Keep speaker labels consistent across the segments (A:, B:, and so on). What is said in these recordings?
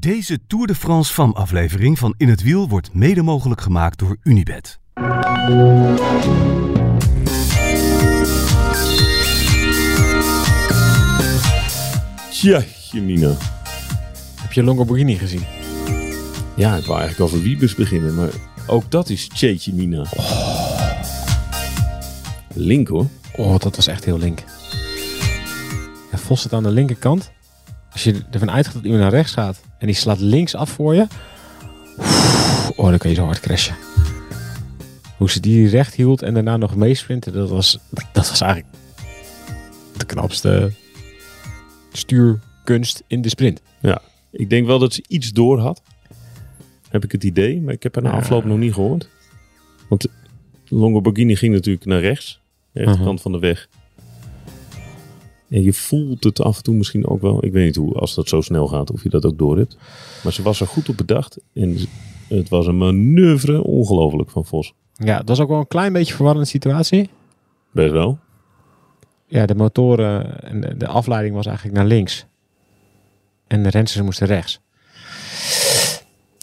A: Deze Tour de France FAM aflevering van In het Wiel wordt mede mogelijk gemaakt door Unibed.
B: Tja, Mina.
C: Heb je Lamborghini gezien?
B: Ja, ik wou eigenlijk over Wiebes beginnen, maar ook dat is Tjeetje Mina. Link hoor.
C: Oh, dat was echt heel link. Ja, Vos zit aan de linkerkant. Als je ervan uitgaat dat iemand naar rechts gaat en die slaat links af voor je. Oh, dan kan je zo hard crashen. Hoe ze die recht hield en daarna nog meesprinten, dat was, dat was eigenlijk de knapste stuurkunst in de sprint.
B: Ja, ik denk wel dat ze iets door had. Heb ik het idee, maar ik heb er na afloop nog niet gehoord. Want Lamborghini ging natuurlijk naar rechts, de rechterkant
C: Mhm.
B: van de weg. En je voelt het af en toe misschien ook wel. Ik weet niet hoe, als dat zo snel gaat, of je dat ook door hebt. Maar ze was er goed op bedacht. En het was een manoeuvre ongelooflijk van Vos.
C: Ja, dat was ook wel een klein beetje verwarrende situatie.
B: Best wel.
C: Ja, de motoren en de- afleiding was eigenlijk naar links. En de rensters moesten rechts.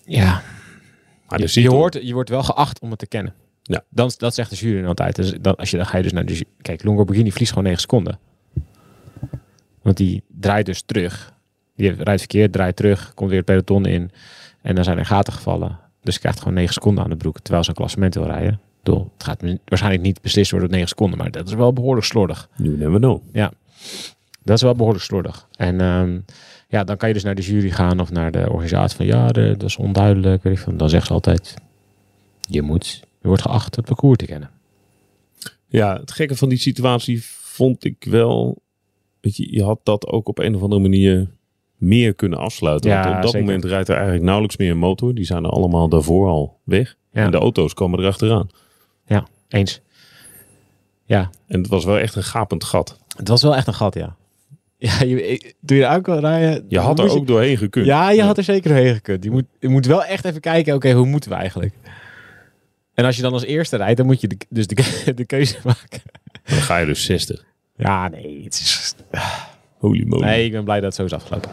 C: Ja,
B: Maar
C: je, je, hoort, je wordt wel geacht om het te kennen.
B: Ja.
C: Dan, dat zegt de jury altijd. Dus dan, als je, dan ga je dus naar de Kijk, Lamborghini verliest gewoon 9 seconden. Want die draait dus terug. Die rijdt verkeerd, draait terug, komt weer het peloton in. En dan zijn er gaten gevallen. Dus je krijgt gewoon 9 seconden aan de broek. Terwijl ze een klassement wil rijden. Ik bedoel, Het gaat waarschijnlijk niet beslist worden op 9 seconden. Maar dat is wel behoorlijk slordig.
B: You never know.
C: Dat is wel behoorlijk slordig. En ehm, ja, dan kan je dus naar de jury gaan of naar de organisatie van ja, dat is onduidelijk. Weet ik veel. Dan zeggen ze altijd, je moet, je wordt geacht het parcours te kennen.
B: Ja, het gekke van die situatie vond ik wel. Weet je, je had dat ook op een of andere manier meer kunnen afsluiten.
C: Ja,
B: Want op dat
C: zeker.
B: moment rijdt er eigenlijk nauwelijks meer een motor. Die zijn er allemaal daarvoor al weg.
C: Ja.
B: En de auto's komen erachteraan.
C: Eens. Ja,
B: En het was wel echt een gapend gat.
C: het was wel echt een gat, ja. Ja, je, toen je eruit kon rijden...
B: Je had er ook doorheen gekund.
C: Ja, je had er zeker doorheen gekund. Je moet, je moet wel echt even kijken, oké, hoe moeten we eigenlijk? En als je dan als eerste rijdt, dan moet je de, dus de, de keuze maken.
B: Dan ga je dus 60.
C: Ja, nee, het is...
B: Holy moly.
C: Nee, ik ben blij dat het zo is afgelopen.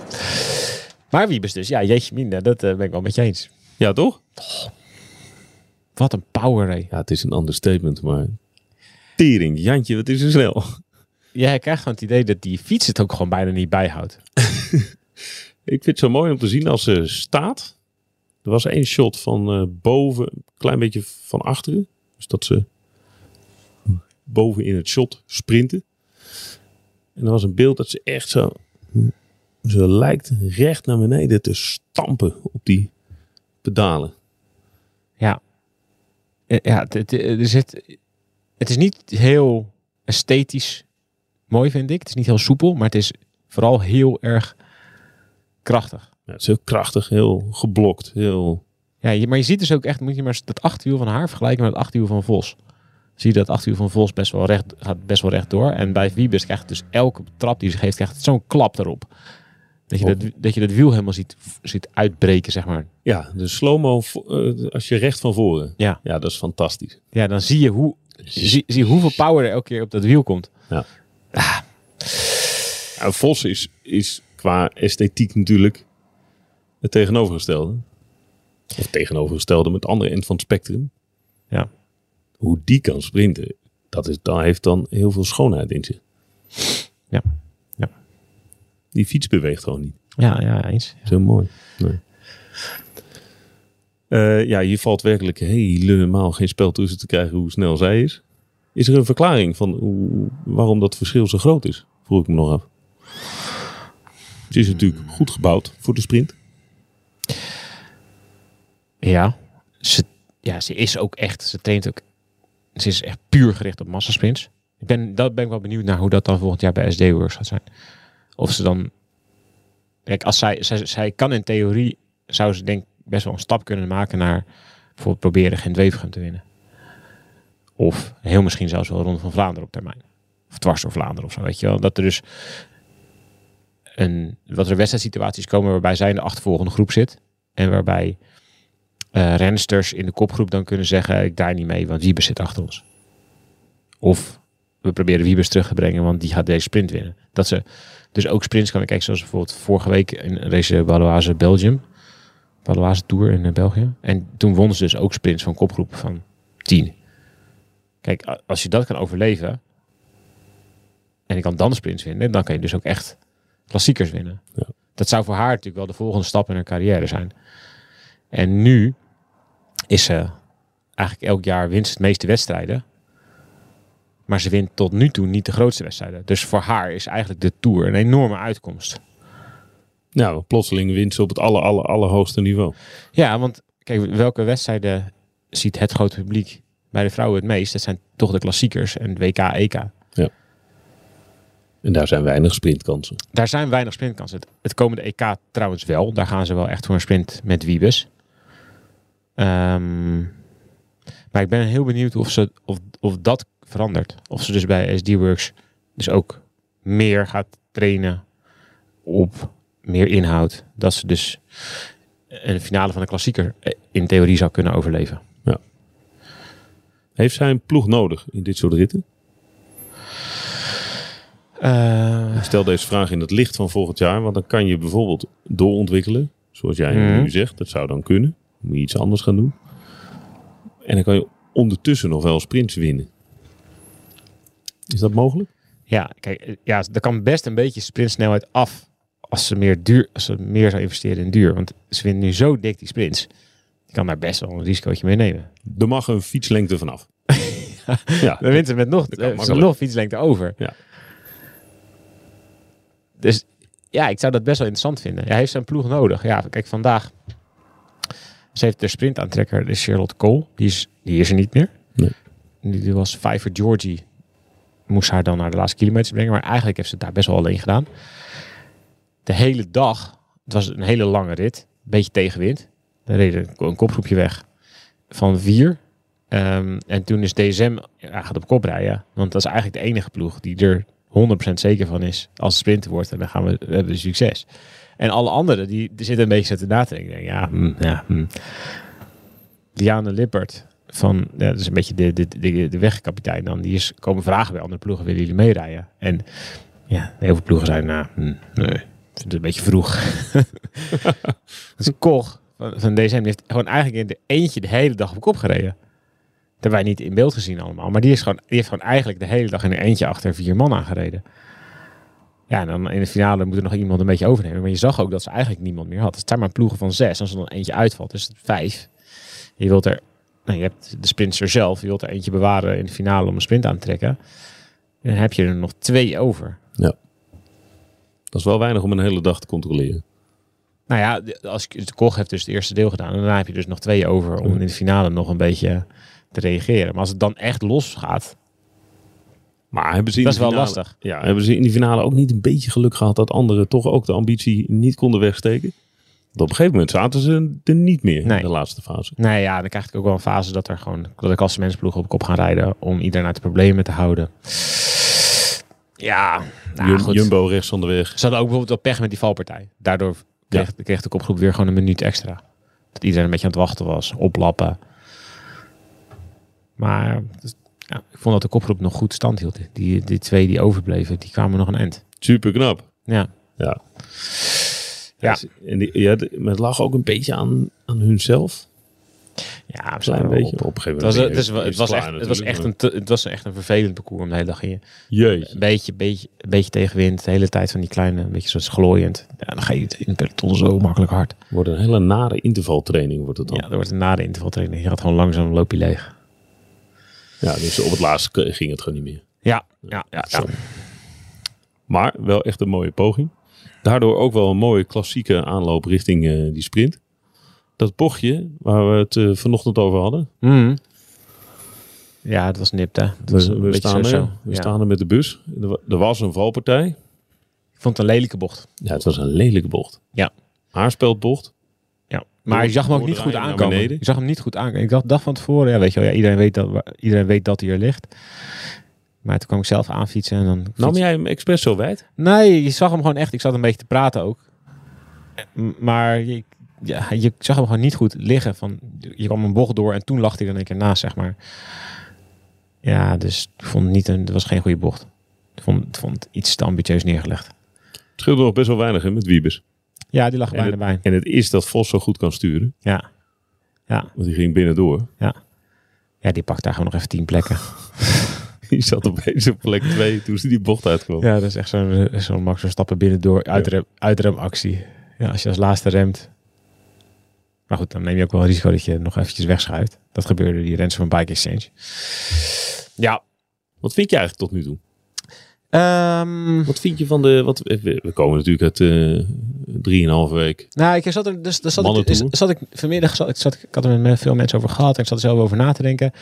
C: Maar Wiebes dus, ja, jeetje minder, dat eh, ben ik wel met je eens.
B: Ja, toch?
C: Wat een power, hé.
B: Ja, het is een understatement, maar... Tering, Jantje, wat is er snel.
C: Jij krijgt gewoon het idee dat die fiets het ook gewoon bijna niet bijhoudt.
B: Ik vind het zo mooi om te zien als ze staat. Er was één shot van eh, boven, een klein beetje van achteren. Dus dat ze boven in het shot sprinten. En er was een beeld dat ze echt zo... Ze lijkt recht naar beneden te stampen op die pedalen.
C: Ja. Eh, Ja, het, er zit, het is niet heel esthetisch mooi, vind ik. Het is niet heel soepel, maar het is vooral heel erg krachtig.
B: Ja, het is heel krachtig, heel geblokt, heel...
C: Ja, maar je ziet dus ook echt, moet je maar dat achterwiel van haar vergelijken met het achterwiel van Vos. Zie je dat achterwiel van Vos best wel recht, gaat best wel recht door. En bij Wiebes krijgt dus elke trap die ze geeft, krijgt zo'n klap erop. Dat je, dat, dat je dat wiel helemaal ziet, ziet uitbreken, zeg maar.
B: Ja, de slow-mo eh, als je recht van voren.
C: Ja.
B: Ja, dat is fantastisch.
C: Ja, dan zie je, hoe, zie, zie hoeveel power er elke keer op dat wiel komt.
B: Ja, Vos is, is qua esthetiek natuurlijk het tegenovergestelde. Of tegenovergestelde met het andere eind van het spectrum.
C: Ja.
B: Hoe die kan sprinten, dat, is, dat heeft dan heel veel schoonheid in zich.
C: Ja. Ja.
B: Die fiets beweegt gewoon niet.
C: Ja, ja, eens.
B: Zo mooi. Nee. Eh, ja, hier valt werkelijk helemaal geen spel tussen te krijgen hoe snel zij is. Is er een verklaring van hoe, waarom dat verschil zo groot is? Vroeg ik me nog af. Ze is natuurlijk goed gebouwd voor de sprint.
C: Ja. Ze, ja, ze is ook echt, ze traint ook, ze is echt puur gericht op massasprints. Ik ben, dat ben ik wel benieuwd naar hoe dat dan volgend jaar bij SD Works gaat zijn. Of ze dan, kijk, als zij, zij, zij kan in theorie, zou ze denk best wel een stap kunnen maken naar bijvoorbeeld proberen geen te winnen. Of heel misschien zelfs wel Ronde van Vlaanderen op termijn. Of dwars door Vlaanderen of zo, weet je wel. Dat er dus een, wat er wedstrijdsituaties komen waarbij zij in de achtervolgende groep zit. En waarbij eh rensters in de kopgroep dan kunnen zeggen: Ik draai niet mee, want Wiebes zit achter ons. Of we proberen Wiebes terug te brengen, want die gaat deze sprint winnen. Dat ze dus ook sprints kan kijken, zoals bijvoorbeeld vorige week in race Baloise Belgium. Valoise Tour in eh, België. En toen won ze dus ook sprints van kopgroepen van 10. Kijk, als je dat kan overleven en je kan dan sprints winnen, dan kan je dus ook echt klassiekers winnen.
B: Ja.
C: Dat zou voor haar natuurlijk wel de volgende stap in haar carrière zijn. En nu is ze eigenlijk elk jaar winst het meeste wedstrijden. Maar ze wint tot nu toe niet de grootste wedstrijden. Dus voor haar is eigenlijk de Tour een enorme uitkomst.
B: Nou, plotseling wint ze op het aller, aller, allerhoogste niveau.
C: Ja, want kijk, welke wedstrijden ziet het grote publiek bij de vrouwen het meest? Dat zijn toch de klassiekers en WK, EK.
B: En daar zijn weinig sprintkansen.
C: Daar zijn weinig sprintkansen. Het, het komende EK trouwens wel. Daar gaan ze wel echt voor een sprint met Wiebes. Ehm, maar ik ben heel benieuwd of, ze, of, of dat verandert. Of ze dus bij SD Works dus ook meer gaat trainen op meer inhoud. Dat ze dus een finale van de klassieker eh, in theorie zou kunnen overleven.
B: Heeft zij een ploeg nodig in dit soort ritten?
C: Eh,
B: stel deze vraag in het licht van volgend jaar. Want dan kan je bijvoorbeeld doorontwikkelen. Zoals jij
C: Mhm.
B: nu zegt. Dat zou dan kunnen. Moet je iets anders gaan doen. En dan kan je ondertussen nog wel sprints winnen. Is dat mogelijk?
C: Ja, kijk, eh, ja, er kan best een beetje sprintsnelheid af als ze meer duur, als ze meer zou investeren in duur. Want ze winnen nu zo dik die sprints. Je kan daar best wel een risicootje mee nemen.
B: Er mag een fietslengte vanaf. ja,
C: Dan wint ze met nog, ze nog fietslengte over.
B: Ja.
C: Dus ja, ik zou dat best wel interessant vinden. Hij heeft zijn ploeg nodig. Ja, kijk, vandaag. Ze heeft de sprintaantrekker, de Charlotte Cole. Die is, die is er niet meer.
B: Nee.
C: Die, die was Vijver Georgie. Moest haar dan naar de laatste kilometers brengen. Maar eigenlijk heeft ze het daar best wel alleen gedaan. De hele dag. Het was een hele lange rit. Beetje tegenwind. Dan reed een, een kopgroepje weg van vier. Ehm, en toen is DSM ja, gaat op kop rijden. Want dat is eigenlijk de enige ploeg die er 100% zeker van is. Als het sprinter wordt, en dan gaan we, hebben we succes. En alle anderen, die, die zitten een beetje zo te na te denken. Ja, hm, ja, hm. Diane Lippert, van, ja, dat is een beetje de, de, de, de wegkapitein dan. Die is komen vragen bij andere ploegen, willen jullie meerijden? En ja, heel veel ploegen zijn, nou, hm, nee, ik vind het een beetje vroeg. dus Koch van, van die heeft gewoon eigenlijk in de eentje de hele dag op kop gereden. Dat hebben wij niet in beeld gezien allemaal. Maar die, is gewoon, die heeft gewoon eigenlijk de hele dag in een eentje achter vier man aangereden. Ja, en dan in de finale moet er nog iemand een beetje overnemen. Maar je zag ook dat ze eigenlijk niemand meer had. Het zijn maar ploegen van zes. Als er dan eentje uitvalt, is het vijf. Je wilt er, nou, je hebt de sprinter zelf. Je wilt er eentje bewaren in de finale om een sprint aan te trekken. En dan heb je er nog twee over.
B: dat is wel weinig om een hele dag te controleren.
C: Nou ja, als ik, de Koch heeft dus het eerste deel gedaan. En daarna heb je dus nog twee over om in de finale nog een beetje te reageren. Maar als het dan echt los gaat,
B: Maar hebben ze in
C: dat is wel
B: finale-
C: lastig.
B: Ja, hebben ze in die finale ook niet een beetje geluk gehad dat anderen toch ook de ambitie niet konden wegsteken? Want op een gegeven moment zaten ze er niet meer
C: Nee.
B: in de laatste fase.
C: Nee, ja, dan krijg ik ook wel een fase dat er gewoon dat de klassementsploegen op kop gaan rijden om iedereen uit de problemen te houden. Ja, nou
B: Jum-
C: goed.
B: Jumbo rechts van de weg.
C: Ze hadden ook bijvoorbeeld wel pech met die valpartij. Daardoor kreeg, kreeg de kopgroep weer gewoon een minuut extra. Dat iedereen een beetje aan het wachten was, oplappen. Maar dus, ja, ik vond dat de kopgroep nog goed stand hield. Die, die twee die overbleven, die kwamen nog een eind.
B: Super knap.
C: Ja,
B: Ja.
C: Ja.
B: En die, ja, de- maar het lag ook een beetje aan, aan hunzelf.
C: ja
B: Een klein beetje.
C: op.
B: Op een gegeven
C: Het was,
B: moment.
C: het, is, was echt, het, was echt een het was echt een vervelend parcours om de hele dag
B: maar- Jeetje.
C: een beetje, beetje, beetje tegenwind. De hele tijd van die kleine, een beetje zoals glooiend. Ja, dan ga je het in peloton zo makkelijk hard.
B: Wordt een hele nare intervaltraining wordt het dan.
C: Ja, er wordt een na de intervaltraining. Je gaat gewoon langzaam loop je leeg.
B: Ja, dus op het laatst k- ging het gewoon niet meer.
C: Ja, ja, ja. ja.
B: Maar wel echt een mooie poging. Daardoor ook wel een mooie klassieke aanloop richting eh, die sprint. Dat bochtje waar we het eh, vanochtend over hadden.
C: Mhm. Ja, het was nipt, hè. Was
B: We, staan,
C: zo.
B: er, we staan er met de bus. Er, er was een valpartij.
C: Ik vond het een lelijke bocht.
B: Ja, het was een lelijke bocht.
C: Ja.
B: Haarspeldbocht.
C: Maar je zag hem ook niet goed aankomen. Je zag hem niet goed aankomen. Ik dacht, dacht van tevoren, ja, weet je wel, ja, iedereen, weet dat, iedereen weet dat hij er ligt. Maar toen kwam ik zelf aanfietsen en dan...
B: Nam jij hem expres zo wijd?
C: Nee, je zag hem gewoon echt. Ik zat een beetje te praten ook. Maar je, ja, je zag hem gewoon niet goed liggen. Van, je kwam een bocht door en toen lag hij er een keer naast, zeg maar. Ja, dus ik vond niet een, het was geen goede bocht. Ik vond, ik vond het iets te ambitieus neergelegd.
B: Het scheelde nog best wel weinig hè, met Wiebes.
C: Ja, die lag er bijna bij.
B: En het is dat Vos zo goed kan sturen.
C: Ja. Ja.
B: Want die ging binnendoor.
C: ja, die pakt daar gewoon nog even tien plekken.
B: Die zat opeens op plek 2 toen ze die bocht uitkwam.
C: Ja, dat is echt zo'n zo'n Max Verstappen binnen door uitrem, uitremactie. Ja, als je als laatste remt. Maar goed, dan neem je ook wel een risico dat je nog eventjes wegschuift. Dat gebeurde die rens van Bike Exchange. Ja.
B: Wat vind je eigenlijk tot nu toe?
C: Ehm,
B: Wat vind je van de... Wat, we we komen natuurlijk uit eh drieënhalve week.
C: nou, ik zat er, dus, dus zat, ik, is- zat ik vanmiddag, zat, ik, zat, ik had er met veel mensen over gehad en ik zat er zelf over na te denken.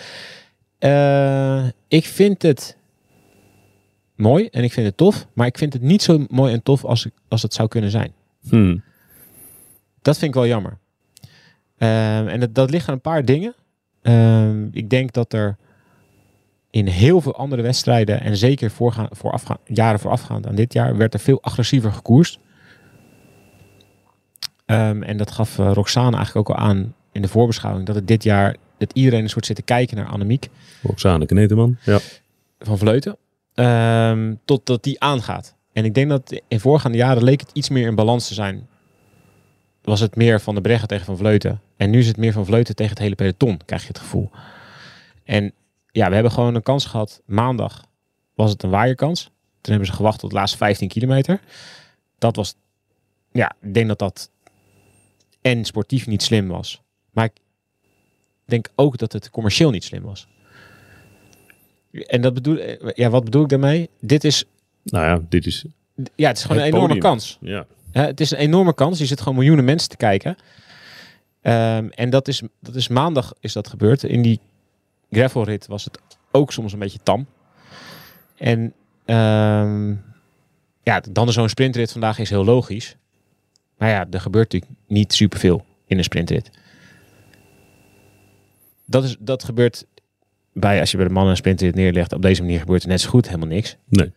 C: Eh, ik vind het mooi en ik vind het tof, maar ik vind het niet zo mooi en tof als, als het zou kunnen zijn.
B: Hmm.
C: Dat vind ik wel jammer. Ehm, en dat, dat ligt aan een paar dingen. Ehm, ik denk dat er in heel veel andere wedstrijden, en zeker voorgaan, voorafgaan, jaren voorafgaand aan dit jaar, werd er veel agressiever gekoerst. Ehm, en dat gaf eh, Roxane eigenlijk ook al aan in de voorbeschouwing, dat het dit jaar, dat iedereen een soort zit te kijken naar Annemiek
B: Roxane Kneteman. Ja.
C: van Vleuten. ehm, totdat die aangaat. En ik denk dat in voorgaande jaren leek het iets meer in balans te zijn. Was het meer van de Breggen tegen Van Vleuten. En nu is het meer van Vleuten tegen het hele peloton, krijg je het gevoel. En ja, we hebben gewoon een kans gehad. Maandag was het een waaierkans. Toen hebben ze gewacht tot de laatste 15 kilometer. Dat was, ja, ik denk dat dat en sportief niet slim was. Maar ik denk ook dat het commercieel niet slim was. En dat bedoel, ja, wat bedoel ik daarmee? Dit is,
B: Nou ja, dit is...
C: ja, het is gewoon
B: Het
C: een enorme
B: podium.
C: kans.
B: Ja.
C: Ja, het is een enorme kans. Je zit gewoon miljoenen mensen te kijken. Ehm, en dat is, dat is maandag is dat gebeurd. In die gravelrit was het ook soms een beetje tam. En ehm, ja, dan is zo'n sprintrit vandaag is heel logisch. Maar ja, er gebeurt natuurlijk niet superveel in een sprintrit. Dat, is, dat gebeurt bij, als je bij de mannen een sprintrit neerlegt, op deze manier gebeurt er net zo goed helemaal niks.
B: Nee.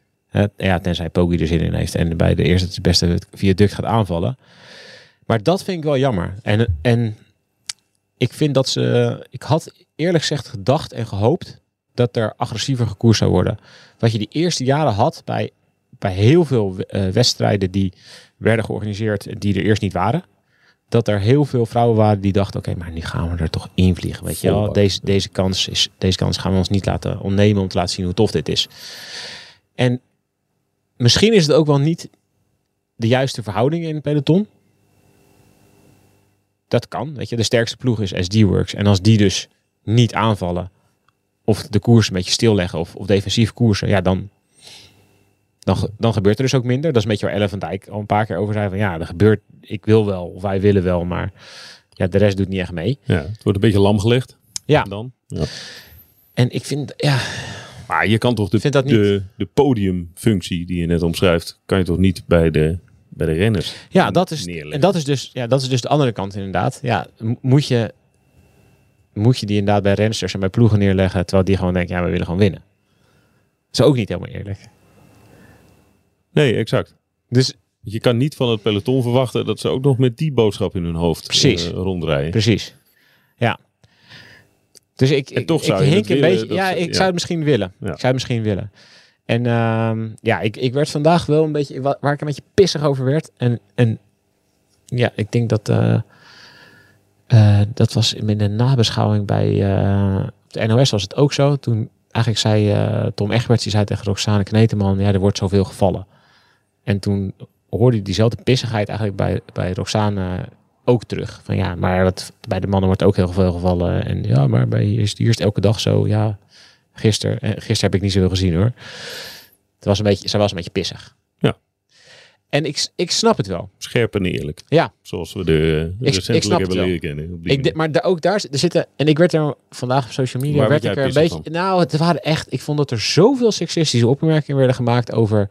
C: Ja, tenzij Poggi er zin in heeft en bij de eerste het beste viaduct gaat aanvallen. Maar dat vind ik wel jammer. En, en ik vind dat ze... Ik had eerlijk gezegd gedacht en gehoopt dat er agressiever gekoerst zou worden. Wat je die eerste jaren had bij, bij heel veel eh, wedstrijden die werden georganiseerd die er eerst niet waren. Dat er heel veel vrouwen waren die dachten, oké, maar nu gaan we er toch invliegen. Weet je wel, deze, deze, kans is, deze kans gaan we ons niet laten ontnemen om te laten zien hoe tof dit is. En misschien is het ook wel niet de juiste verhouding in het peloton. Dat kan, weet je. De sterkste ploeg is SD-Works. En als die dus niet aanvallen, of de koers een beetje stilleggen, of, of defensief koersen, ja, dan, dan, dan gebeurt er dus ook minder. Dat is een beetje waar Elle van Dijk al een paar keer over zei van, ja, er gebeurt, ik wil wel, of wij willen wel, maar ja, de rest doet niet echt mee.
B: ja, het wordt een beetje lam gelegd.
C: Ja.
B: Dan. Ja.
C: En ik vind, ja,
B: Maar je kan toch de,
C: vind dat niet.
B: de, de podiumfunctie die je net omschrijft, kan je toch niet bij de, bij de renners
C: Ja, dat is,
B: neerleggen?
C: en dat is, dus, ja, dat is dus de andere kant inderdaad. Ja, mo- moet je, moet je die inderdaad bij rensters en bij ploegen neerleggen, terwijl die gewoon denken, ja, we willen gewoon winnen. Dat is ook niet helemaal eerlijk.
B: Nee, exact.
C: Dus
B: Je kan niet van het peloton verwachten dat ze ook nog met die boodschap in hun hoofd
C: Precies.
B: eh, rondrijden.
C: precies. Ja. Dus ik, ik,
B: toch zou
C: hink een
B: willen
C: beetje.
B: dat
C: Ja, ik
B: ja.
C: zou het misschien willen.
B: Ja.
C: Ik zou het misschien willen. En ehm, ja, ik, ik werd vandaag wel een beetje, wa- waar ik een beetje pissig over werd. En, en ja, ik denk dat eh, eh, dat was in de nabeschouwing bij op de NOS was het ook zo. Toen eigenlijk zei eh, Tom Egberts, die zei tegen Roxane Kneteman, ja, er wordt zoveel gevallen. En toen hoorde diezelfde pissigheid eigenlijk bij, bij Roxane ook terug. Van ja, maar bij de mannen wordt ook heel veel gevallen. En ja, maar bij hier is, hier elke dag zo. Ja, gisteren, gisteren heb ik niet zoveel gezien hoor. Het was een beetje, zij was een beetje pissig. En ik, ik snap het wel.
B: Scherp en eerlijk.
C: Ja.
B: Zoals we de recentelijk hebben leren kennen.
C: Ik, de- maar ook daar er zitten, en ik werd er vandaag op social media,
B: Waar
C: werd ik er een beetje, nou, het waren echt, ik vond dat er zoveel seksistische opmerkingen werden gemaakt over,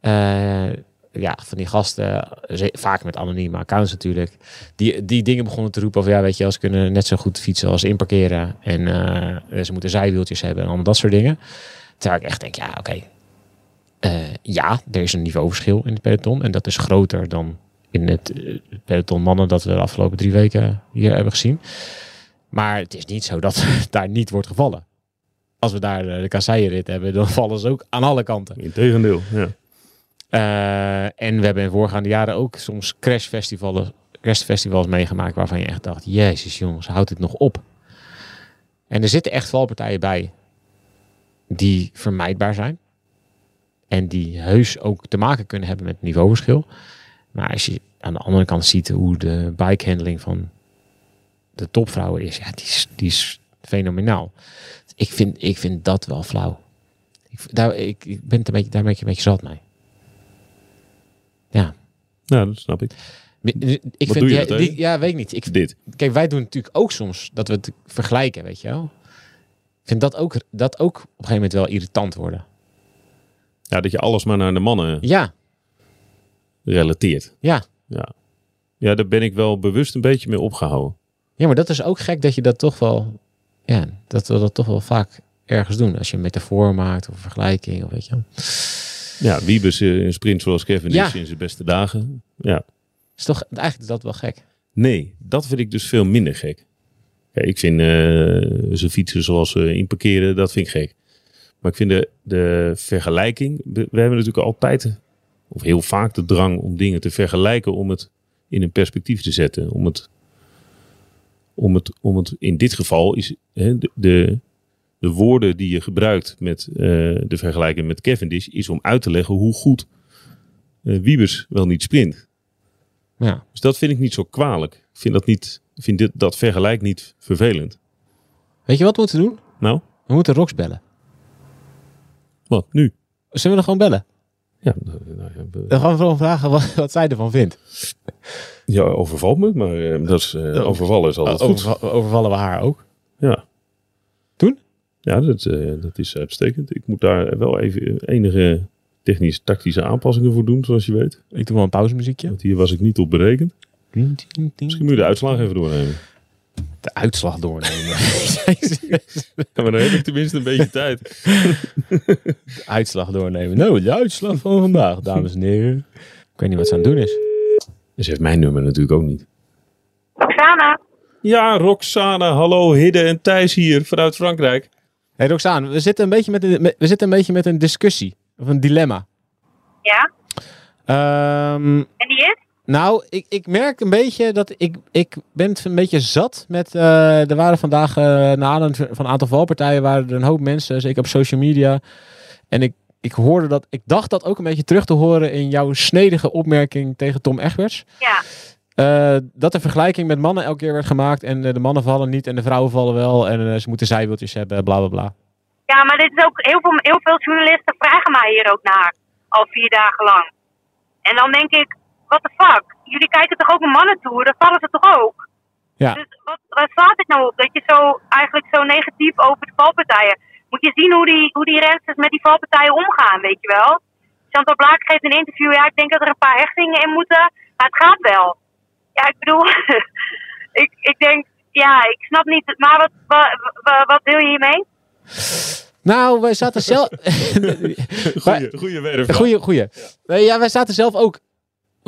C: eh, ja, van die gasten, ze- vaak met anonieme accounts natuurlijk, die, die dingen begonnen te roepen over, ja, weet je, ze kunnen net zo goed fietsen als inparkeren en eh, ze moeten zijwieltjes hebben en allemaal dat soort dingen. Terwijl ik echt denk, ja, oké, eh, ja, er is een niveauverschil in het peloton en dat is groter dan in het eh, peloton mannen dat we de afgelopen drie weken hier hebben gezien. Maar het is niet zo dat daar niet wordt gevallen. Als we daar eh, de kasseienrit hebben, dan vallen ze ook aan alle kanten.
B: Integendeel, ja.
C: Eh, en we hebben in voorgaande jaren ook soms crashfestivals, crashfestivals meegemaakt waarvan je echt dacht, jezus jongens, houdt het nog op? En er zitten echt valpartijen bij die vermijdbaar zijn. En die heus ook te maken kunnen hebben met niveauverschil. Maar als je aan de andere kant ziet hoe de bikehandling van de topvrouwen is, ja, die is, die is fenomenaal. Ik vind, ik vind dat wel flauw. Ik, daar, ik, ik ben het een beetje, daar ben ik een beetje zat mee. Ja.
B: Ja, dat snap ik.
C: Ik vind,
B: doe je
C: ja, weet ik niet. Ik,
B: Dit.
C: Kijk, wij doen natuurlijk ook soms dat we het vergelijken, weet je wel. Ik vind dat ook, dat ook op een gegeven moment wel irritant worden.
B: Ja, dat je alles maar naar de mannen
C: Ja,
B: relateert.
C: ja.
B: Ja. Ja, daar ben ik wel bewust een beetje mee opgehouden.
C: Ja, maar dat is ook gek dat je dat toch wel, ja, dat we dat toch wel vaak ergens doen. Als je een metafoor maakt of een vergelijking of weet je.
B: Ja, Wiebes eh, een sprint zoals Kevin
C: Ja.
B: is in zijn beste dagen. Ja.
C: Is toch, eigenlijk is dat wel gek.
B: Nee, dat vind ik dus veel minder gek. Ik vind eh ze fietsen zoals ze inparkeren, dat vind ik gek. Maar ik vind de, de vergelijking... We we hebben natuurlijk altijd, of heel vaak de drang om dingen te vergelijken... om het in een perspectief te zetten. Om het, om het, om het in dit geval is hè, de, de, de woorden die je gebruikt met eh, de vergelijking met Cavendish... is om uit te leggen hoe goed eh Wiebes wel niet sprint.
C: Ja.
B: Dus dat vind ik niet zo kwalijk. Ik vind dat, niet, vind dit, dat vergelijk niet vervelend.
C: Weet je wat we moeten doen?
B: Nou,
C: We moeten Rox bellen.
B: Wat nu?
C: Zullen we dan gewoon bellen?
B: Ja, nou, nou ja, we-
C: Dan gaan we gewoon vragen wat, wat zij ervan vindt.
B: ja overvalt me, maar eh, dat is, eh, overvallen is altijd goed.
C: Overva- overvallen we haar ook?
B: Ja.
C: Doen?
B: Ja, dat, eh, dat is uitstekend. Ik moet daar wel even enige technische, tactische aanpassingen voor doen, zoals je weet.
C: Ik doe wel een pauzemuziekje.
B: Want hier was ik niet op berekend. Misschien moet je de uitslag even doornemen.
C: De uitslag doornemen.
B: Ja, maar dan heb ik tenminste een beetje tijd.
C: de uitslag doornemen. Nou, de uitslag van vandaag, dames en heren. Ik weet niet wat ze aan het doen is.
B: Ze heeft mijn nummer natuurlijk ook niet.
D: Oksana,
B: Ja, Roxana, hallo, Hidde en Thijs hier vanuit Frankrijk.
C: Hey Roxane, we zitten een beetje met een, we zitten een, beetje met een discussie. Of een dilemma.
D: ja?
C: Ehm,
D: En die is?
C: Nou, ik, ik merk een beetje dat ik, ik ben het een beetje zat met... eh, er waren vandaag, eh na aanleiding van een aantal valpartijen, waren er een hoop mensen, zeker op social media. En ik, ik hoorde dat, ik dacht dat ook een beetje terug te horen in jouw snedige opmerking tegen Tom Egberts.
D: Ja.
C: Eh, dat de vergelijking met mannen elke keer werd gemaakt en de mannen vallen niet en de vrouwen vallen wel en ze moeten zijwieltjes hebben, bla bla bla.
D: Ja, maar dit is ook heel veel, heel veel journalisten vragen mij hier ook naar. Al vier dagen lang. En dan denk ik, what the fuck? Jullie kijken toch ook een mannentour? Dan vallen ze toch ook?
C: Ja.
D: Dus wat, waar slaat dit nou op? Dat je zo eigenlijk zo negatief over de valpartijen. Moet je zien hoe die, hoe die rensters met die valpartijen omgaan, weet je wel? Chantal Blaak geeft een interview. Ja, ik denk dat er een paar hechtingen in moeten. Maar het gaat wel. Ja, ik bedoel, ik, ik denk, ja, ik snap niet. Maar wat, wat, wat, wat wil je hiermee?
C: Nou, wij zaten zelf...
B: Goeie, goeie.
C: Goeie, goeie. Ja, wij zaten zelf ook...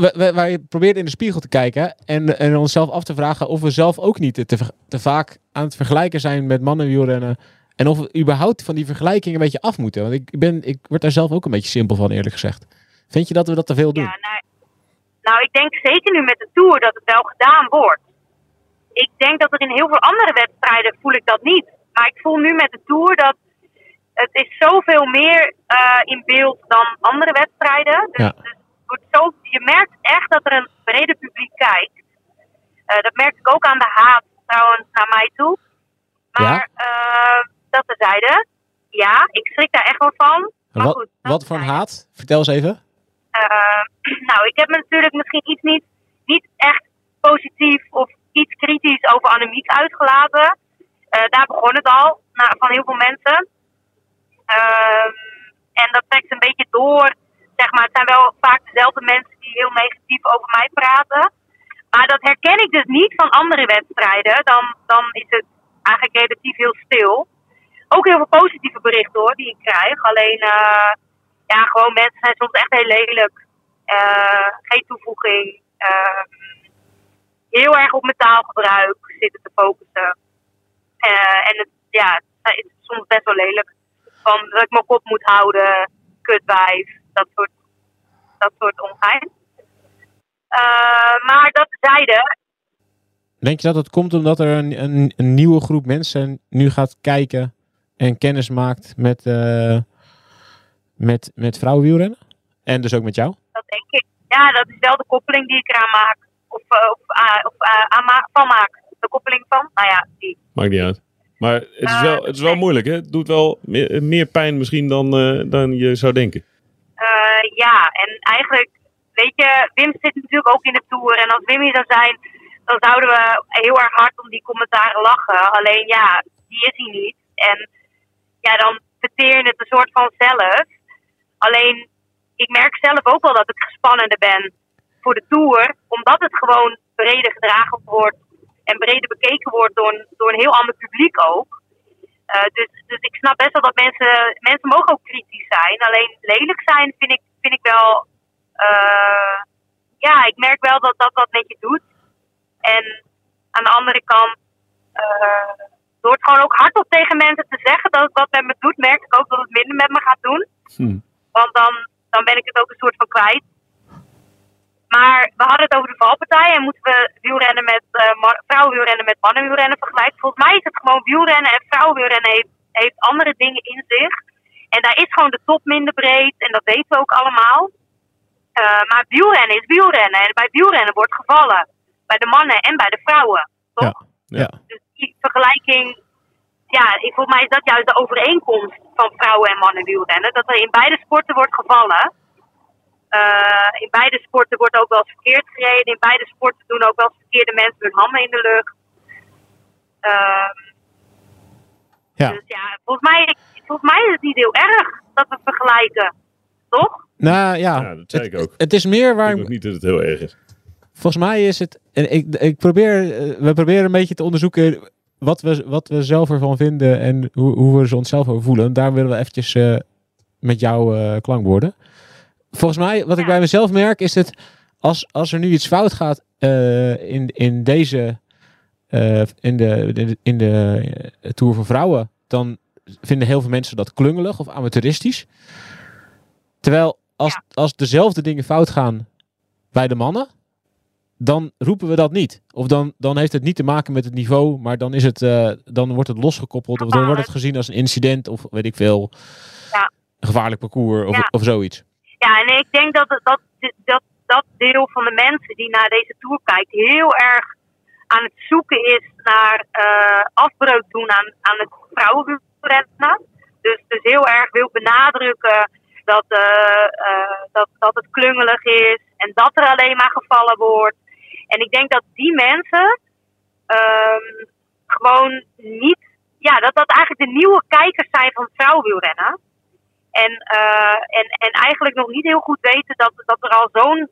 C: we- Wij probeerden in de spiegel te kijken en, en onszelf af te vragen of we zelf ook niet te, te vaak aan het vergelijken zijn met mannenwielrennen. En of we überhaupt van die vergelijking een beetje af moeten. Want ik, ben, ik word daar zelf ook een beetje simpel van, eerlijk gezegd. Vind je dat we dat te veel doen?
D: Ja, nou, nou, ik denk zeker nu met de Tour dat het wel gedaan wordt. Ik denk dat er in heel veel andere wedstrijden voel ik dat niet. Maar ik voel nu met de Tour dat het is zoveel meer eh, in beeld dan andere wedstrijden. Dus,
C: Ja.
D: dus wordt zo, je merkt echt dat er een breder publiek kijkt. Eh, dat merk ik ook aan de haat trouwens naar mij toe. Maar eh, dat tezijde, ja, ik schrik daar echt wel van. Maar
C: wat,
D: goed,
C: wat voor een haat? Vertel eens even.
D: Eh, nou, ik heb me natuurlijk misschien iets niet, niet echt positief of iets kritisch over Annemiek uitgelaten. Daar begon het al, nou, van heel veel mensen. Ehm, en dat trekt een beetje door. Zeg maar, het zijn wel vaak dezelfde mensen die heel negatief over mij praten. Maar dat herken ik dus niet van andere wedstrijden. Dan, dan is het eigenlijk relatief heel stil. Ook heel veel positieve berichten hoor, die ik krijg. Alleen, eh, ja, gewoon mensen zijn soms echt heel lelijk. Eh, geen toevoeging. Ehm, heel erg op mijn taalgebruik zitten te focussen. Eh, en het, ja, het is soms best wel lelijk. Van dat ik mijn kop moet houden, kutwijf, dat soort dat soort ongein. Eh, maar dat zeiden,
C: Denk je dat het komt omdat er een, een, een nieuwe groep mensen nu gaat kijken en kennis maakt met, eh met, met vrouwenwielrennen? En dus ook met jou?
D: dat denk ik. Ja, dat is wel de koppeling die ik eraan maak. Of, eh, of, of aan ma- van maak. De koppeling van, nou ja, die.
B: Maakt niet uit. Maar het is wel, het is wel moeilijk, hè? Het doet wel meer, meer pijn misschien dan, eh, dan je zou denken.
D: Eh, ja, en eigenlijk, weet je, Wim zit natuurlijk ook in de Tour. En als Wim hier zou zijn, dan zouden we heel erg hard om die commentaren lachen. Alleen ja, die is hij niet. En ja, dan verteer je het een soort van zelf. Alleen, ik merk zelf ook wel dat ik gespannender ben voor de Tour. Omdat het gewoon breder gedragen wordt en breder bekeken wordt door door een heel ander publiek ook. Eh, dus, dus ik snap best wel dat mensen, mensen mogen ook kritisch zijn. Alleen lelijk zijn vind ik, vind ik wel. eh, ja, ik merk wel dat dat wat met je doet. En aan de andere kant, eh, door het gewoon ook hardop tegen mensen te zeggen dat het wat met me doet, merk ik ook dat het minder met me gaat doen.
B: Hm.
D: Want dan, dan ben ik het ook een soort van kwijt. Maar we hadden het over de valpartij en moeten we wielrennen met ma- vrouwenwielrennen met mannenwielrennen vergelijken. Volgens mij is het gewoon wielrennen en vrouwenwielrennen heeft, heeft andere dingen in zich. En daar is gewoon de top minder breed en dat weten we ook allemaal. Eh, maar wielrennen is wielrennen en bij wielrennen wordt gevallen. Bij de mannen en bij de vrouwen. Toch?
C: Ja.
D: Dus die vergelijking, ja, ik, volgens mij is dat juist de overeenkomst van vrouwen en mannen wielrennen. Dat er in beide sporten wordt gevallen. Eh, in beide sporten wordt ook wel eens verkeerd gereden. In beide sporten doen ook wel eens verkeerde mensen hun handen in de lucht. Ehm,
C: Ja.
D: Dus ja, volgens mij, volgens mij is het niet heel erg dat we vergelijken. Toch?
C: Nou ja,
B: Ja, dat zei
C: het,
B: ik ook.
C: het is meer waar
B: Ik denk ook niet dat het heel erg is.
C: Volgens mij is het. En ik, ik probeer, eh, we proberen een beetje te onderzoeken wat we, wat we zelf ervan vinden en hoe, hoe we ze onszelf over voelen. Daar willen we eventjes eh, met jou eh klankborden. Volgens mij, wat ik bij mezelf merk, is dat als, als er nu iets fout gaat eh, in, in deze. eh, in de, in de, in de eh, Tour voor Vrouwen, dan vinden heel veel mensen dat klungelig of amateuristisch. Terwijl als,
D: Ja.
C: als dezelfde dingen fout gaan bij de mannen, dan roepen we dat niet. Of dan, dan heeft het niet te maken met het niveau, maar dan, is het, dan wordt het losgekoppeld. Of dan wordt het gezien als een incident of weet ik veel.
D: Ja.
C: Een gevaarlijk parcours of,
D: Ja.
C: of zoiets.
D: Ja, en ik denk dat dat, dat dat deel van de mensen die naar deze tour kijkt heel erg aan het zoeken is naar eh, afbreuk doen aan, aan het vrouwenwielrennen. Dus, dus heel erg wil benadrukken dat, eh, eh, dat, dat het klungelig is en dat er alleen maar gevallen wordt. En ik denk dat die mensen ehm, gewoon niet, ja, dat dat eigenlijk de nieuwe kijkers zijn van vrouwenwielrennen. En, eh, en, en eigenlijk nog niet heel goed weten dat, dat er al zo'n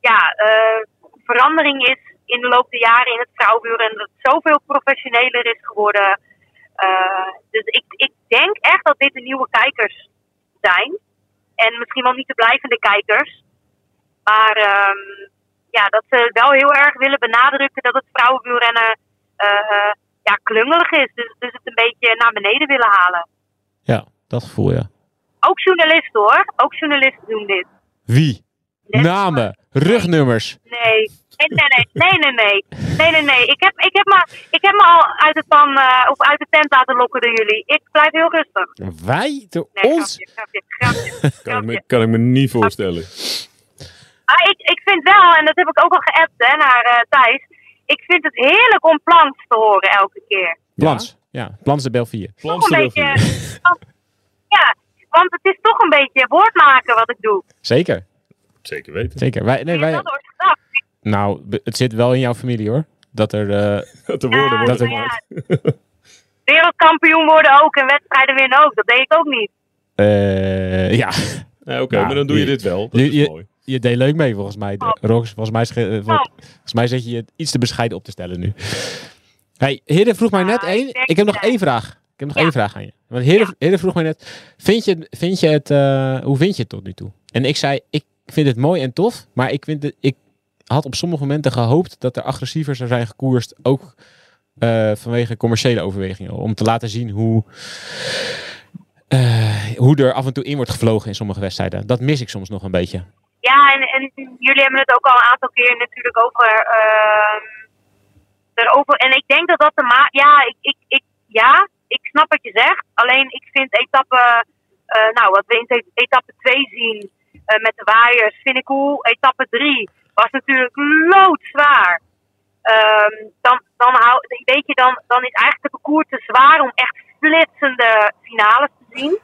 D: ja, eh, verandering is in de loop der jaren in het vrouwenwielrennen. Dat het zoveel professioneler is geworden. Eh, dus ik, ik denk echt dat dit de nieuwe kijkers zijn. En misschien wel niet de blijvende kijkers. Maar ehm, ja, dat ze wel heel erg willen benadrukken dat het vrouwenwielrennen ja, klungelig is. Dus, dus het een beetje naar beneden willen halen.
C: Ja, dat gevoel ja.
D: Ook journalisten hoor. Ook journalisten doen dit.
C: Wie?
D: Net-
C: Namen, rugnummers.
D: Nee. Nee, nee, nee, nee, nee, nee. Nee, nee, nee. Ik heb, ik heb, me, ik heb me al uit de, pan, eh, of uit de tent laten lokken door jullie. Ik blijf heel rustig.
C: Wij? Door
D: Nee,
C: ons?
D: grapje, grapje, grapje.
B: Kan ik, me, kan ik me niet voorstellen.
D: Maar ik, ik vind wel, en dat heb ik ook al geappt hè, naar eh, Thijs. Ik vind het heerlijk om Plans te horen elke keer.
C: Plans. Ja, Plans de Belvier.
B: Plans
D: want- ja, want het is toch een beetje woordmaken wat ik doe.
C: Zeker,
B: Zeker weten.
C: zeker. Wij, nee,
D: je
C: wij,
D: dat ooit gedacht?
C: nou, het zit wel in jouw familie hoor. Dat er... eh,
B: Dat de woorden
D: Ja,
B: worden.
D: Wereldkampioen worden ook en wedstrijden winnen ook. Dat deed ik ook niet.
C: eh, ja,
B: Nee, Oké,
C: Nou,
B: maar dan doe je
C: je-
B: dit wel. Dat
C: je-
B: is
C: je-
B: mooi.
C: je deed leuk mee volgens mij.
D: Oh.
C: Rox, volgens mij, eh, vol- volgens mij zet je het iets te bescheiden op te stellen nu. Hey, Hidde vroeg mij net één. Ik heb nog één vraag. Ik heb nog één vraag aan je. Want Hidde vroeg mij net, vind je, vind je het, eh, hoe vind je het tot nu toe? En ik zei, ik vind het mooi en tof, maar ik, vind het, ik had op sommige momenten gehoopt dat er agressiever zou zijn gekoerst, ook eh, vanwege commerciële overwegingen. Om te laten zien hoe, eh, hoe er af en toe in wordt gevlogen in sommige wedstrijden. Dat mis ik soms nog een beetje.
D: Ja, en, en jullie hebben het ook al een aantal keer natuurlijk over. ehm, erover. En ik denk dat dat de ma. Ja, ik, ik, ik, ja, ik snap wat je zegt. Alleen ik vind etappe. eh, nou, wat we in etappe 2 zien eh, met de waaiers, vind ik cool. Etappe 3 was natuurlijk loodzwaar. Ehm, dan, dan, hou, weet je, dan, dan is eigenlijk de parcours te zwaar om echt flitsende finales te zien.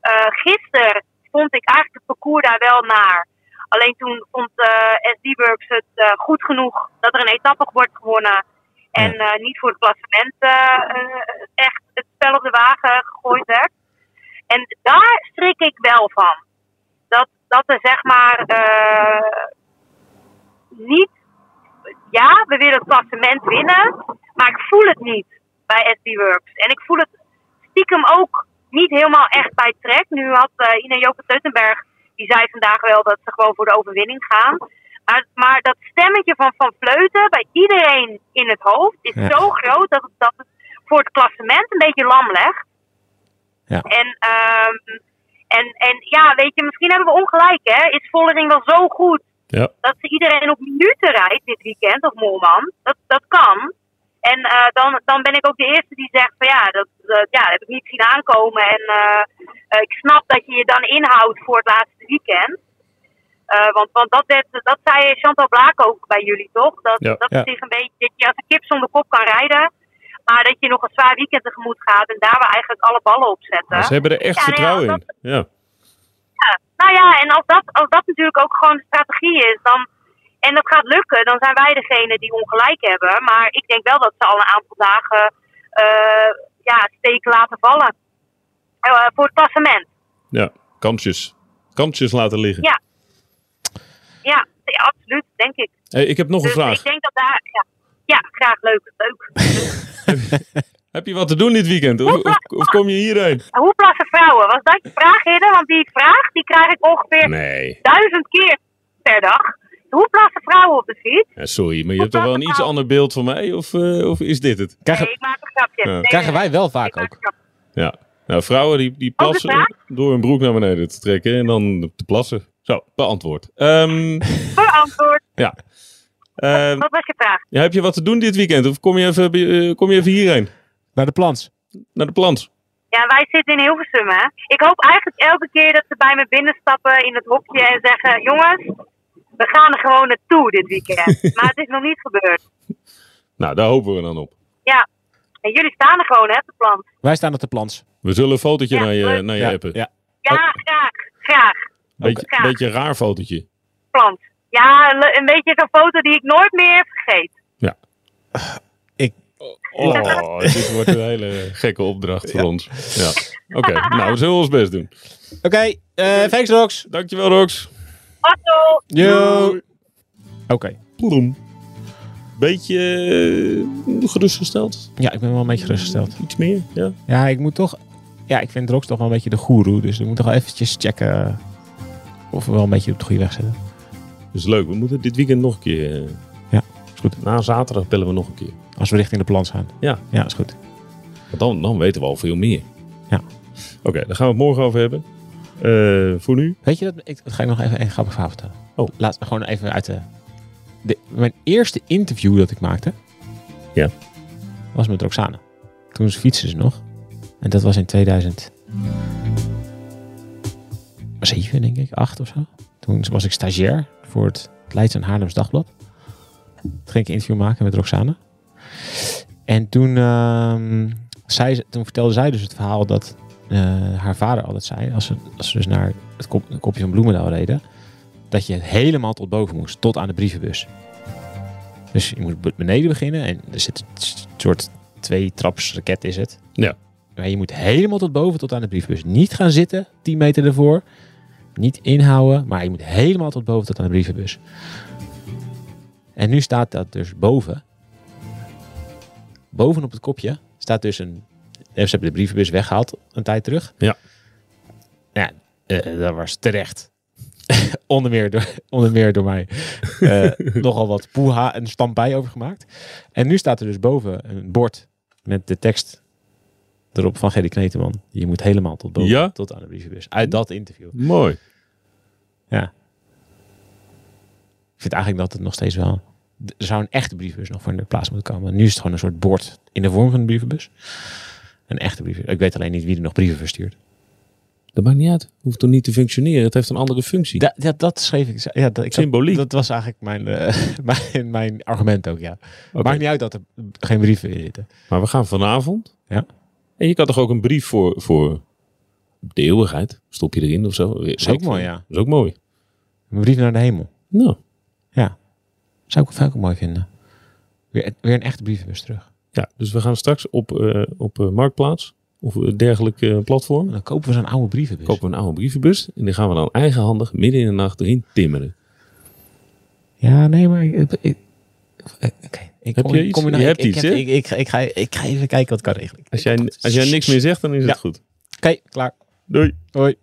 D: Eh gisteren vond ik eigenlijk het parcours daar wel naar. Alleen toen vond eh SD Works het goed genoeg dat er een etappe wordt gewonnen. En eh, niet voor het klassement eh, eh, echt het spel op de wagen gegooid werd. En daar strik ik wel van. Dat, dat er zeg maar niet. Ja, we willen het klassement winnen. Maar ik voel het niet bij SD Works. En ik voel het stiekem ook niet helemaal echt bij trek. Nu had uh, Ine Joke Teutenberg, die zei vandaag wel dat ze gewoon voor de overwinning gaan. Maar, maar dat stemmetje van Van Vleuten bij iedereen in het hoofd is
C: Ja.
D: zo groot dat het, dat het voor het klassement een beetje lam legt.
C: Ja.
D: En, ehm, en, en ja, weet je, misschien hebben we ongelijk, hè? Is Vollering wel zo goed
B: Ja.
D: dat ze iedereen op minuten rijdt dit weekend, of Molman? Dat, dat kan. En eh, dan, dan ben ik ook de eerste die zegt van ja, dat, dat- ja, dat heb ik niet zien aankomen. En eh, eh, ik snap dat je je dan inhoudt voor het laatste weekend. Eh, want, want dat, werd, dat zei Chantal Blaak ook bij jullie, toch? Dat,
B: Ja.
D: dat
C: Ja.
D: het zich een beetje, dat je als een kip zonder kop kan rijden. Maar dat je nog een zwaar weekend tegemoet gaat en daar we eigenlijk alle ballen op zetten.
B: Ze hebben er echt
D: nee,
B: vertrouwen in. Ja.
D: Nou ja, en als dat, als dat natuurlijk ook gewoon de strategie is, dan, en dat gaat lukken, dan zijn wij degene die ongelijk hebben. Maar ik denk wel dat ze al een aantal dagen eh ja, steken laten vallen. Eh, voor het klassement.
B: ja, kansjes. Kansjes laten liggen.
D: Ja. Ja, ja, absoluut, denk ik.
B: Hey, ik heb nog een
D: Dus
B: vraag.
D: ik denk dat daar, ja, ja graag leuk. leuk.
B: Heb je wat te doen dit weekend? Of, of, of kom je hierheen?
D: Hoe plassen vrouwen? Was dat je vraag, Hidde? Want die vraag die krijg ik ongeveer
B: Nee.
D: duizend keer per dag. Hoe plassen vrouwen op de fiets?
B: Ja, sorry, maar je hebt toch wel een iets ander beeld van mij? Of, eh, of is dit het?
C: Krijgen,
D: Nee, ik maak een grapje.
B: Ja.
D: Nee,
C: krijgen wij wel vaak ook.
B: Ja. Nou, vrouwen die, die plassen door hun broek naar beneden te trekken en dan te plassen. Zo, beantwoord. Ehm,
D: Beantwoord.
B: ja. Ehm,
D: Wat was je vraag?
B: ja. Heb je wat te doen dit weekend? Of kom je even, eh, kom je even hierheen?
C: naar de plans.
B: Naar de plant?
D: Ja, wij zitten in Hilversum, hè. Ik hoop eigenlijk elke keer dat ze bij me binnenstappen in het hokje en zeggen... Jongens, we gaan er gewoon naartoe dit weekend. maar het is nog niet gebeurd.
B: Nou, daar hopen we dan op.
D: Ja. En jullie staan er gewoon, hè, op de plan.
C: Wij staan op de plans.
B: We zullen een fotootje
D: Ja,
B: naar je, naar je
C: Ja,
B: appen.
C: ja.
D: Ja, graag. Graag.
B: Beetje, beetje een raar fotootje.
D: Plant. Ja, een, een beetje zo'n foto die ik nooit meer vergeet.
C: Ik,
B: Oh, dit wordt een hele gekke opdracht voor ons. Ja. Oké, nou, we zullen ons best doen.
C: Oké, eh thanks Rox.
B: Dankjewel, Rox.
D: Otto!
C: Yo. Oké.
B: Ploem. Beetje eh, gerustgesteld?
C: Ja, ik ben wel een beetje gerustgesteld.
B: Iets meer? Ja.
C: Ja, ik moet toch... Ja, ik vind Rox toch wel een beetje de goeroe. Dus we moeten toch eventjes checken of we wel een beetje op de goede weg zitten.
B: Dat is leuk. We moeten dit weekend nog een keer... eh,
C: Ja, is goed.
B: Na zaterdag bellen we nog een keer.
C: Als we richting de plans gaan.
B: Ja.
C: Ja, is goed.
B: Want dan, dan weten we al veel meer.
C: Ja.
B: Oké, daar gaan we het morgen over hebben. Eh, voor nu?
C: Weet je, dat, ik, dat ga ik nog even een grappig verhaal vertellen.
B: Oh.
C: Laat gewoon even uit de, de... Mijn eerste interview dat ik maakte...
B: Ja.
C: Was met Roxane. Toen fietsen ze nog. En dat was in 2007, denk ik. Acht of zo. Toen was ik stagiair voor het Leids en Haarlems Dagblad. Toen ging ik een interview maken met Roxane. En toen, ehm, ze, toen vertelde zij dus het verhaal dat eh, haar vader altijd zei, als ze, als ze dus naar het kop, kopje van Bloemendaal reden, dat je helemaal tot boven moest, tot aan de brievenbus. Dus je moet be- beneden beginnen en er zit een soort twee traps raket is het.
B: Ja.
C: Maar je moet helemaal tot boven, tot aan de brievenbus. Niet gaan zitten, 10 meter ervoor. Niet inhouden, maar je moet helemaal tot boven, tot aan de brievenbus. En nu staat dat dus boven. Bovenop het kopje staat dus een... Ze hebben de brievenbus weggehaald een tijd terug.
B: Ja.
C: Ja, eh, dat was terecht. onder, meer door, onder meer door mij. eh, nogal wat poeha en stampij over gemaakt. En nu staat er dus boven een bord met de tekst erop van Gerry Kneteman. Je moet helemaal tot boven,
B: Ja?
C: tot aan de brievenbus. Uit dat interview.
B: Mooi.
C: Ja. vind eigenlijk dat het nog steeds wel... Er zou een echte brievenbus nog voor in de plaats moeten komen. Nu is het gewoon een soort bord in de vorm van een brievenbus. Een echte brievenbus. Ik weet alleen niet wie er nog brieven verstuurt.
B: Dat maakt niet uit. Hoeft toch niet te functioneren. Het heeft een andere functie.
C: Da, ja, dat schreef ik. Ja, dat, ik
B: Symboliek.
C: Dat, was eigenlijk mijn, eh, mijn, mijn argument ook, ja.
B: Oké.
C: Maakt niet uit dat er geen brieven in zitten.
B: Maar we gaan vanavond.
C: Ja.
B: En je kan toch ook een brief voor, voor de eeuwigheid. Stop je erin of zo.
C: is ook mooi, ja.
B: Dat is ook mooi.
C: Een brief naar de hemel.
B: Nou,
C: Ja. Zou ik ik ook mooi vinden. Weer, weer een echte brievenbus terug.
B: ja. Dus we gaan straks op, eh, op eh, Marktplaats of een dergelijke eh, platform.
C: En dan kopen we zo'n oude brievenbus.
B: Kopen we een oude brievenbus. En die gaan we dan eigenhandig midden in de nacht erin timmeren.
C: Ja, nee, maar... Ik, ik-
B: Heb
C: kom-
B: je
C: ik
B: iets?
C: kom
B: Je
C: nog-
B: hebt
C: ik,
B: iets,
C: ik,
B: hè?
C: Ik, ik, ik, ga, ik ga even kijken wat ik kan regelen.
B: Als jij, als jij niks meer zegt, dan is
C: Ja.
B: het goed.
C: Oké, klaar.
B: Doei.
C: Hoi.